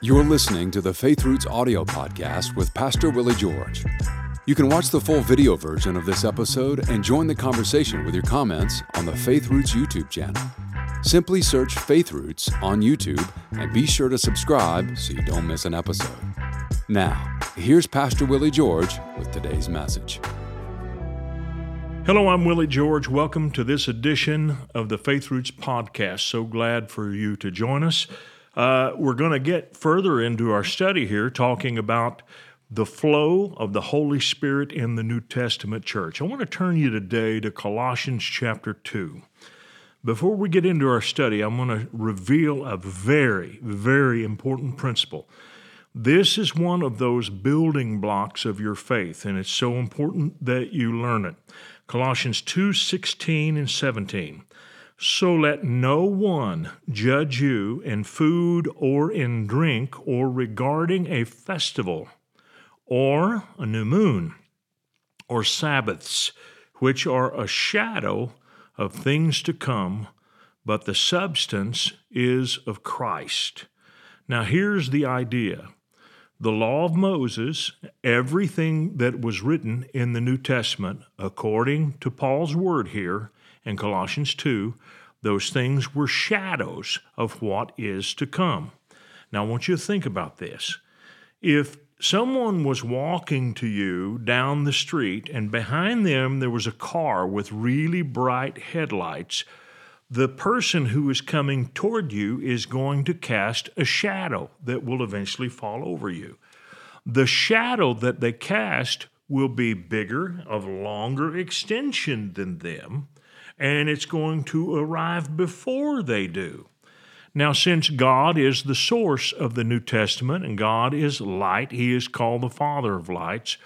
You're listening to the Faith Roots audio podcast with Pastor Willie George. You can watch the full video version of this episode and join the conversation with your comments on the Faith Roots YouTube channel. Simply search Faith Roots on YouTube and be sure to subscribe so you don't miss an episode. Now, here's Pastor Willie George with today's message. Hello, I'm Willie George. Welcome to this edition of the Faith Roots podcast. So glad for you to join us. Uh, we're going to get further into our study here, talking about the flow of the Holy Spirit in the New Testament church. I want to turn you today to Colossians chapter 2. Before we get into our study, I'm going to reveal a very, very important principle. This is one of those building blocks of your faith, and it's so important that you learn it. Colossians 2 16 and 17. So let no one judge you in food or in drink or regarding a festival or a new moon or Sabbaths, which are a shadow of things to come, but the substance is of Christ. Now, here's the idea the law of Moses, everything that was written in the New Testament, according to Paul's word here, in Colossians 2, those things were shadows of what is to come. Now, I want you to think about this. If someone was walking to you down the street and behind them there was a car with really bright headlights, the person who is coming toward you is going to cast a shadow that will eventually fall over you. The shadow that they cast will be bigger, of longer extension than them, and it's going to arrive before they do. Now, since God is the source of the New Testament and God is light, He is called the Father of lights,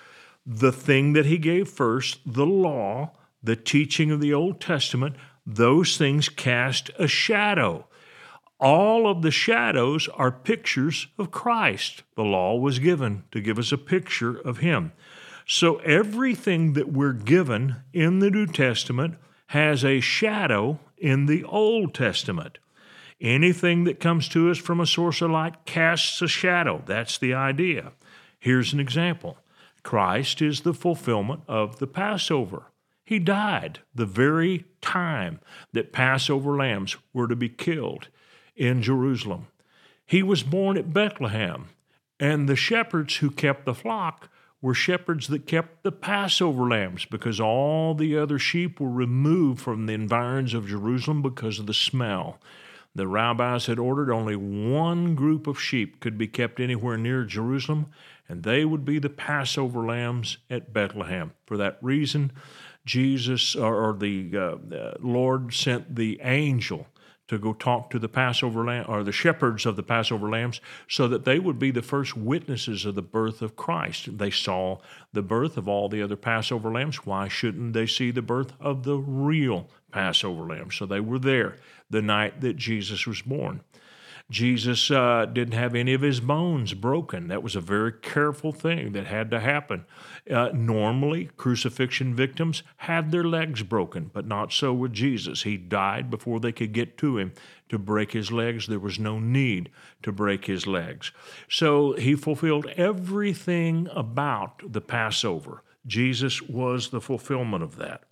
the thing that He gave first, the law, the teaching of the Old Testament, those things cast a shadow. All of the shadows are pictures of Christ. The law was given to give us a picture of Him. So everything that we're given in the New Testament has a shadow in the Old Testament. Anything that comes to us from a source of light casts a shadow. That's the idea. Here's an example Christ is the fulfillment of the Passover. He died the very time that Passover lambs were to be killed in Jerusalem. He was born at Bethlehem, and the shepherds who kept the flock were shepherds that kept the Passover lambs because all the other sheep were removed from the environs of Jerusalem because of the smell. The rabbis had ordered only one group of sheep could be kept anywhere near Jerusalem, and they would be the Passover lambs at Bethlehem. For that reason, Jesus or, the uh, Lord sent the angel to go talk to the Passover lamb or the shepherds of the Passover lambs so that they would be the first witnesses of the birth of Christ. They saw the birth of all the other Passover lambs. Why shouldn't they see the birth of the real Passover lamb? So they were there the night that Jesus was born. Jesus uh, didn't have any of his bones broken. That was a very careful thing that had to happen. Uh, normally, crucifixion victims had their legs broken, but not so with Jesus. He died before they could get to him to break his legs. There was no need to break his legs. So he fulfilled everything about the Passover. Jesus was the fulfillment of that.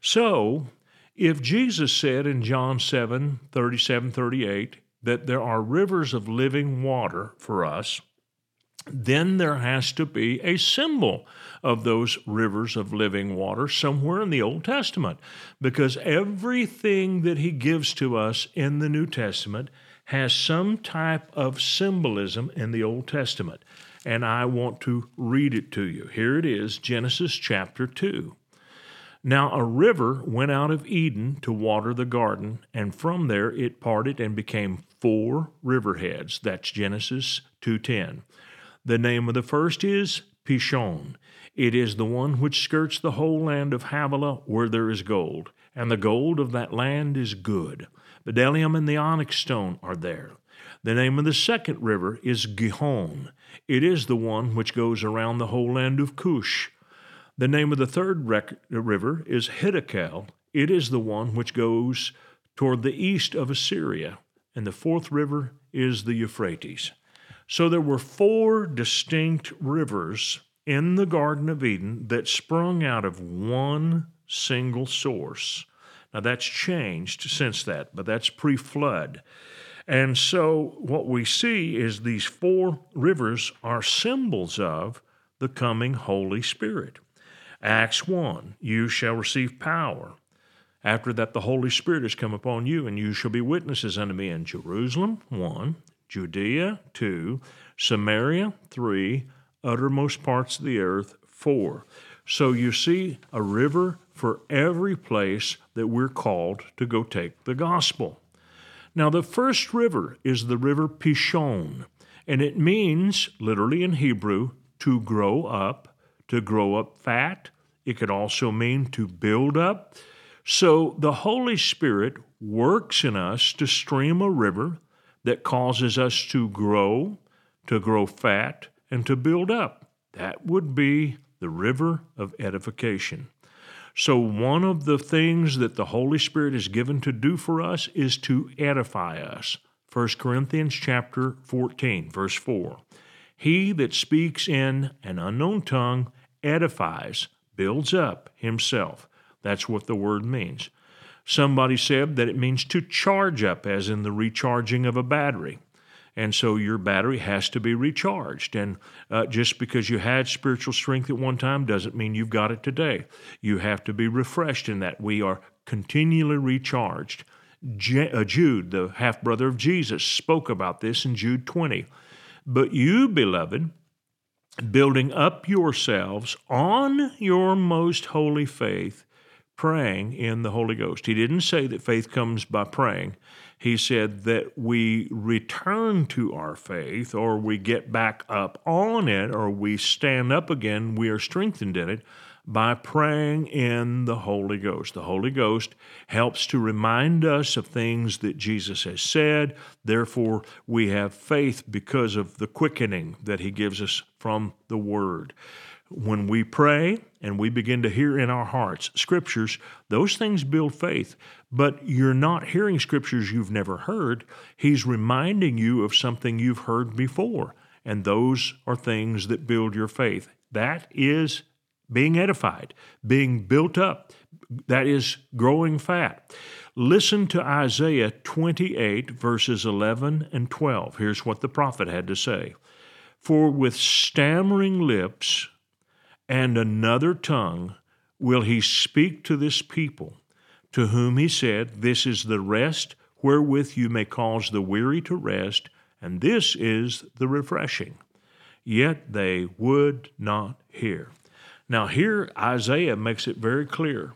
So, if Jesus said in John 7 37 38, that there are rivers of living water for us, then there has to be a symbol of those rivers of living water somewhere in the Old Testament because everything that he gives to us in the New Testament has some type of symbolism in the Old Testament. And I want to read it to you. Here it is Genesis chapter 2. Now a river went out of Eden to water the garden, and from there it parted and became four riverheads. That's Genesis 2:10. The name of the first is Pishon. It is the one which skirts the whole land of Havilah where there is gold, and the gold of that land is good. Bdellium and the onyx stone are there. The name of the second river is Gihon. It is the one which goes around the whole land of Cush. The name of the third rec- river is Hiddekel. It is the one which goes toward the east of Assyria. and the fourth river is the Euphrates. So there were four distinct rivers in the Garden of Eden that sprung out of one single source. Now that's changed since that, but that's pre flood. And so what we see is these four rivers are symbols of the coming Holy Spirit. Acts 1 You shall receive power. After that, the Holy Spirit has come upon you, and you shall be witnesses unto me in Jerusalem, 1, Judea, 2, Samaria, 3, uttermost parts of the earth, 4. So you see a river for every place that we're called to go take the gospel. Now, the first river is the river Pishon, and it means, literally in Hebrew, to grow up, to grow up fat. It could also mean to build up. So the Holy Spirit works in us to stream a river that causes us to grow, to grow fat, and to build up. That would be the river of edification. So, one of the things that the Holy Spirit is given to do for us is to edify us. 1 Corinthians chapter 14, verse 4. He that speaks in an unknown tongue edifies, builds up himself. That's what the word means. Somebody said that it means to charge up, as in the recharging of a battery. And so your battery has to be recharged. And uh, just because you had spiritual strength at one time doesn't mean you've got it today. You have to be refreshed in that. We are continually recharged. uh, Jude, the half brother of Jesus, spoke about this in Jude 20. But you, beloved, building up yourselves on your most holy faith, praying in the Holy Ghost. He didn't say that faith comes by praying he said that we return to our faith or we get back up on it or we stand up again, we are strengthened in it by praying in the Holy Ghost. The Holy Ghost helps to remind us of things that Jesus has said. Therefore, we have faith because of the quickening that He gives us from the Word. When we pray and we begin to hear in our hearts scriptures, those things build faith but you're not hearing scriptures you've never heard. He's reminding you of something you've heard before. And those are things that build your faith. That is being edified, being built up. That is growing fat. Listen to Isaiah 28, verses 11 and 12. Here's what the prophet had to say For with stammering lips and another tongue will he speak to this people to whom he said, This is the rest wherewith you may cause the weary to rest, and this is the refreshing. Yet they would not hear. Now, here Isaiah makes it very clear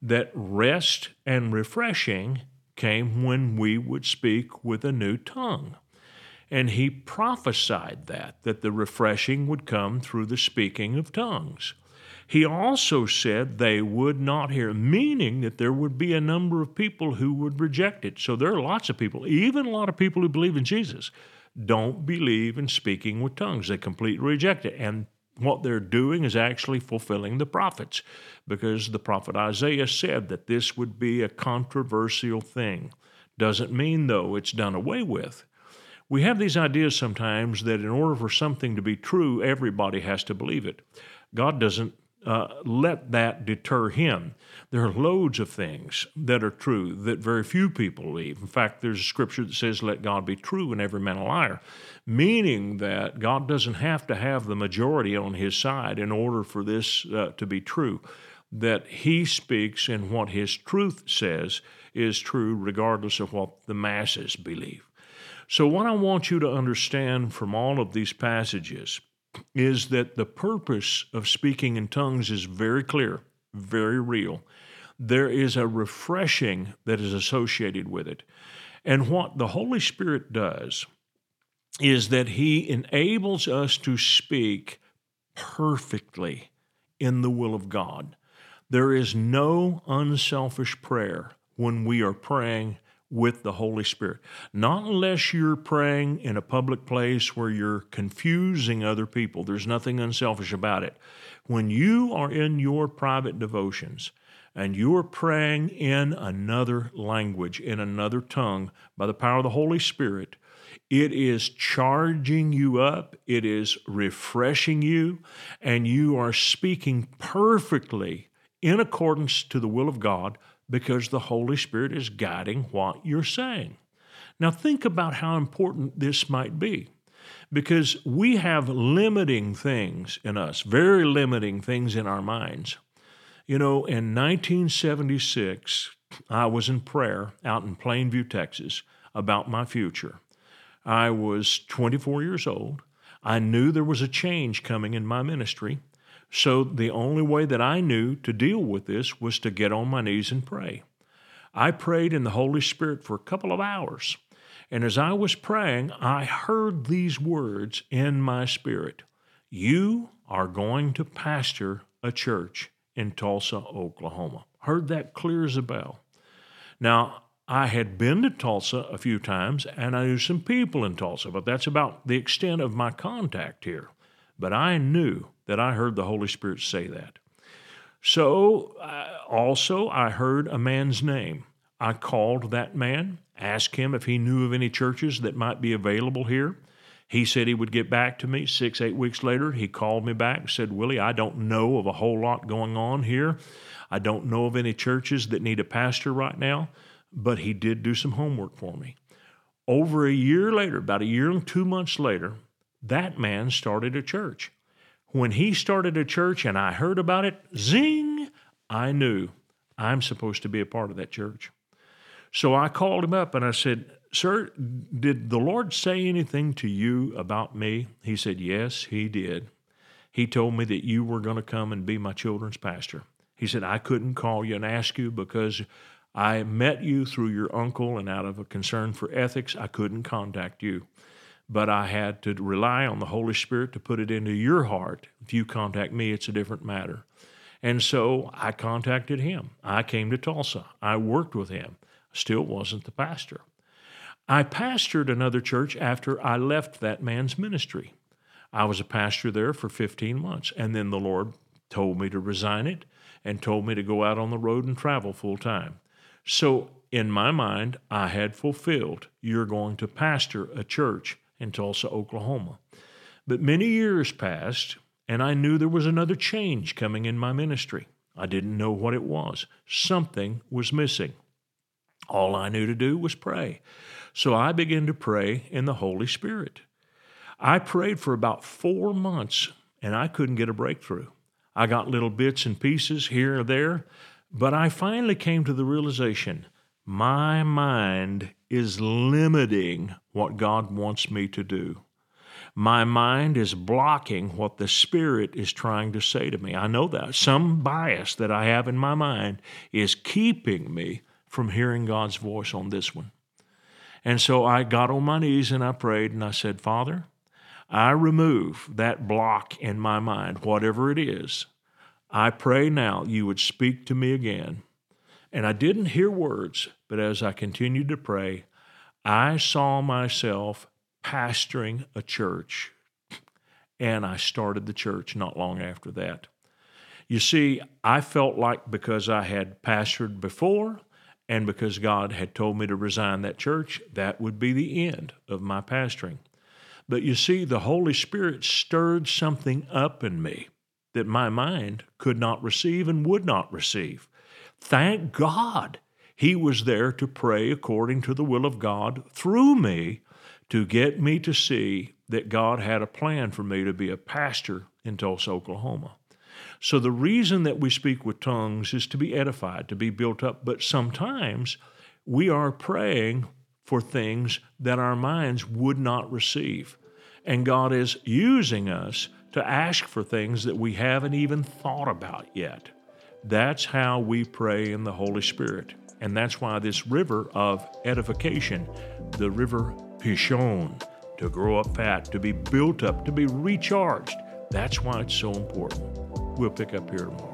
that rest and refreshing came when we would speak with a new tongue. And he prophesied that, that the refreshing would come through the speaking of tongues. He also said they would not hear, meaning that there would be a number of people who would reject it. So there are lots of people, even a lot of people who believe in Jesus, don't believe in speaking with tongues. They completely reject it. And what they're doing is actually fulfilling the prophets, because the prophet Isaiah said that this would be a controversial thing. Doesn't mean, though, it's done away with. We have these ideas sometimes that in order for something to be true, everybody has to believe it. God doesn't uh, let that deter him. There are loads of things that are true that very few people believe. In fact, there's a scripture that says, Let God be true and every man a liar, meaning that God doesn't have to have the majority on his side in order for this uh, to be true. That he speaks and what his truth says is true regardless of what the masses believe. So, what I want you to understand from all of these passages is that the purpose of speaking in tongues is very clear, very real. There is a refreshing that is associated with it. And what the Holy Spirit does is that He enables us to speak perfectly in the will of God. There is no unselfish prayer when we are praying with the Holy Spirit. Not unless you're praying in a public place where you're confusing other people. There's nothing unselfish about it. When you are in your private devotions and you're praying in another language, in another tongue, by the power of the Holy Spirit, it is charging you up, it is refreshing you, and you are speaking perfectly in accordance to the will of God because the Holy Spirit is guiding what you're saying. Now, think about how important this might be because we have limiting things in us, very limiting things in our minds. You know, in 1976, I was in prayer out in Plainview, Texas, about my future. I was 24 years old. I knew there was a change coming in my ministry. So the only way that I knew to deal with this was to get on my knees and pray. I prayed in the Holy Spirit for a couple of hours. And as I was praying, I heard these words in my spirit You are going to pastor a church in Tulsa, Oklahoma. Heard that clear as a bell. Now, I had been to Tulsa a few times and I knew some people in Tulsa, but that's about the extent of my contact here. But I knew that I heard the Holy Spirit say that. So, uh, also, I heard a man's name. I called that man, asked him if he knew of any churches that might be available here. He said he would get back to me. Six, eight weeks later, he called me back and said, Willie, I don't know of a whole lot going on here. I don't know of any churches that need a pastor right now, but he did do some homework for me. Over a year later, about a year and two months later, that man started a church. When he started a church and I heard about it, zing, I knew I'm supposed to be a part of that church. So I called him up and I said, Sir, did the Lord say anything to you about me? He said, Yes, He did. He told me that you were going to come and be my children's pastor. He said, I couldn't call you and ask you because I met you through your uncle, and out of a concern for ethics, I couldn't contact you. But I had to rely on the Holy Spirit to put it into your heart. If you contact me, it's a different matter. And so I contacted him. I came to Tulsa. I worked with him still wasn't the pastor. I pastored another church after I left that man's ministry. I was a pastor there for 15 months, and then the Lord told me to resign it and told me to go out on the road and travel full time. So, in my mind, I had fulfilled you're going to pastor a church in Tulsa, Oklahoma. But many years passed, and I knew there was another change coming in my ministry. I didn't know what it was. Something was missing. All I knew to do was pray. So I began to pray in the Holy Spirit. I prayed for about four months and I couldn't get a breakthrough. I got little bits and pieces here or there, but I finally came to the realization my mind is limiting what God wants me to do. My mind is blocking what the Spirit is trying to say to me. I know that. Some bias that I have in my mind is keeping me from hearing God's voice on this one. And so I got on my knees and I prayed and I said, Father, I remove that block in my mind, whatever it is. I pray now you would speak to me again. And I didn't hear words, but as I continued to pray, I saw myself pastoring a church. And I started the church not long after that. You see, I felt like because I had pastored before, and because God had told me to resign that church, that would be the end of my pastoring. But you see, the Holy Spirit stirred something up in me that my mind could not receive and would not receive. Thank God He was there to pray according to the will of God through me to get me to see that God had a plan for me to be a pastor in Tulsa, Oklahoma. So the reason that we speak with tongues is to be edified, to be built up. But sometimes we are praying for things that our minds would not receive. And God is using us to ask for things that we haven't even thought about yet. That's how we pray in the Holy Spirit. And that's why this river of edification, the river Pishon, to grow up fat, to be built up, to be recharged, that's why it's so important. We'll pick up here tomorrow.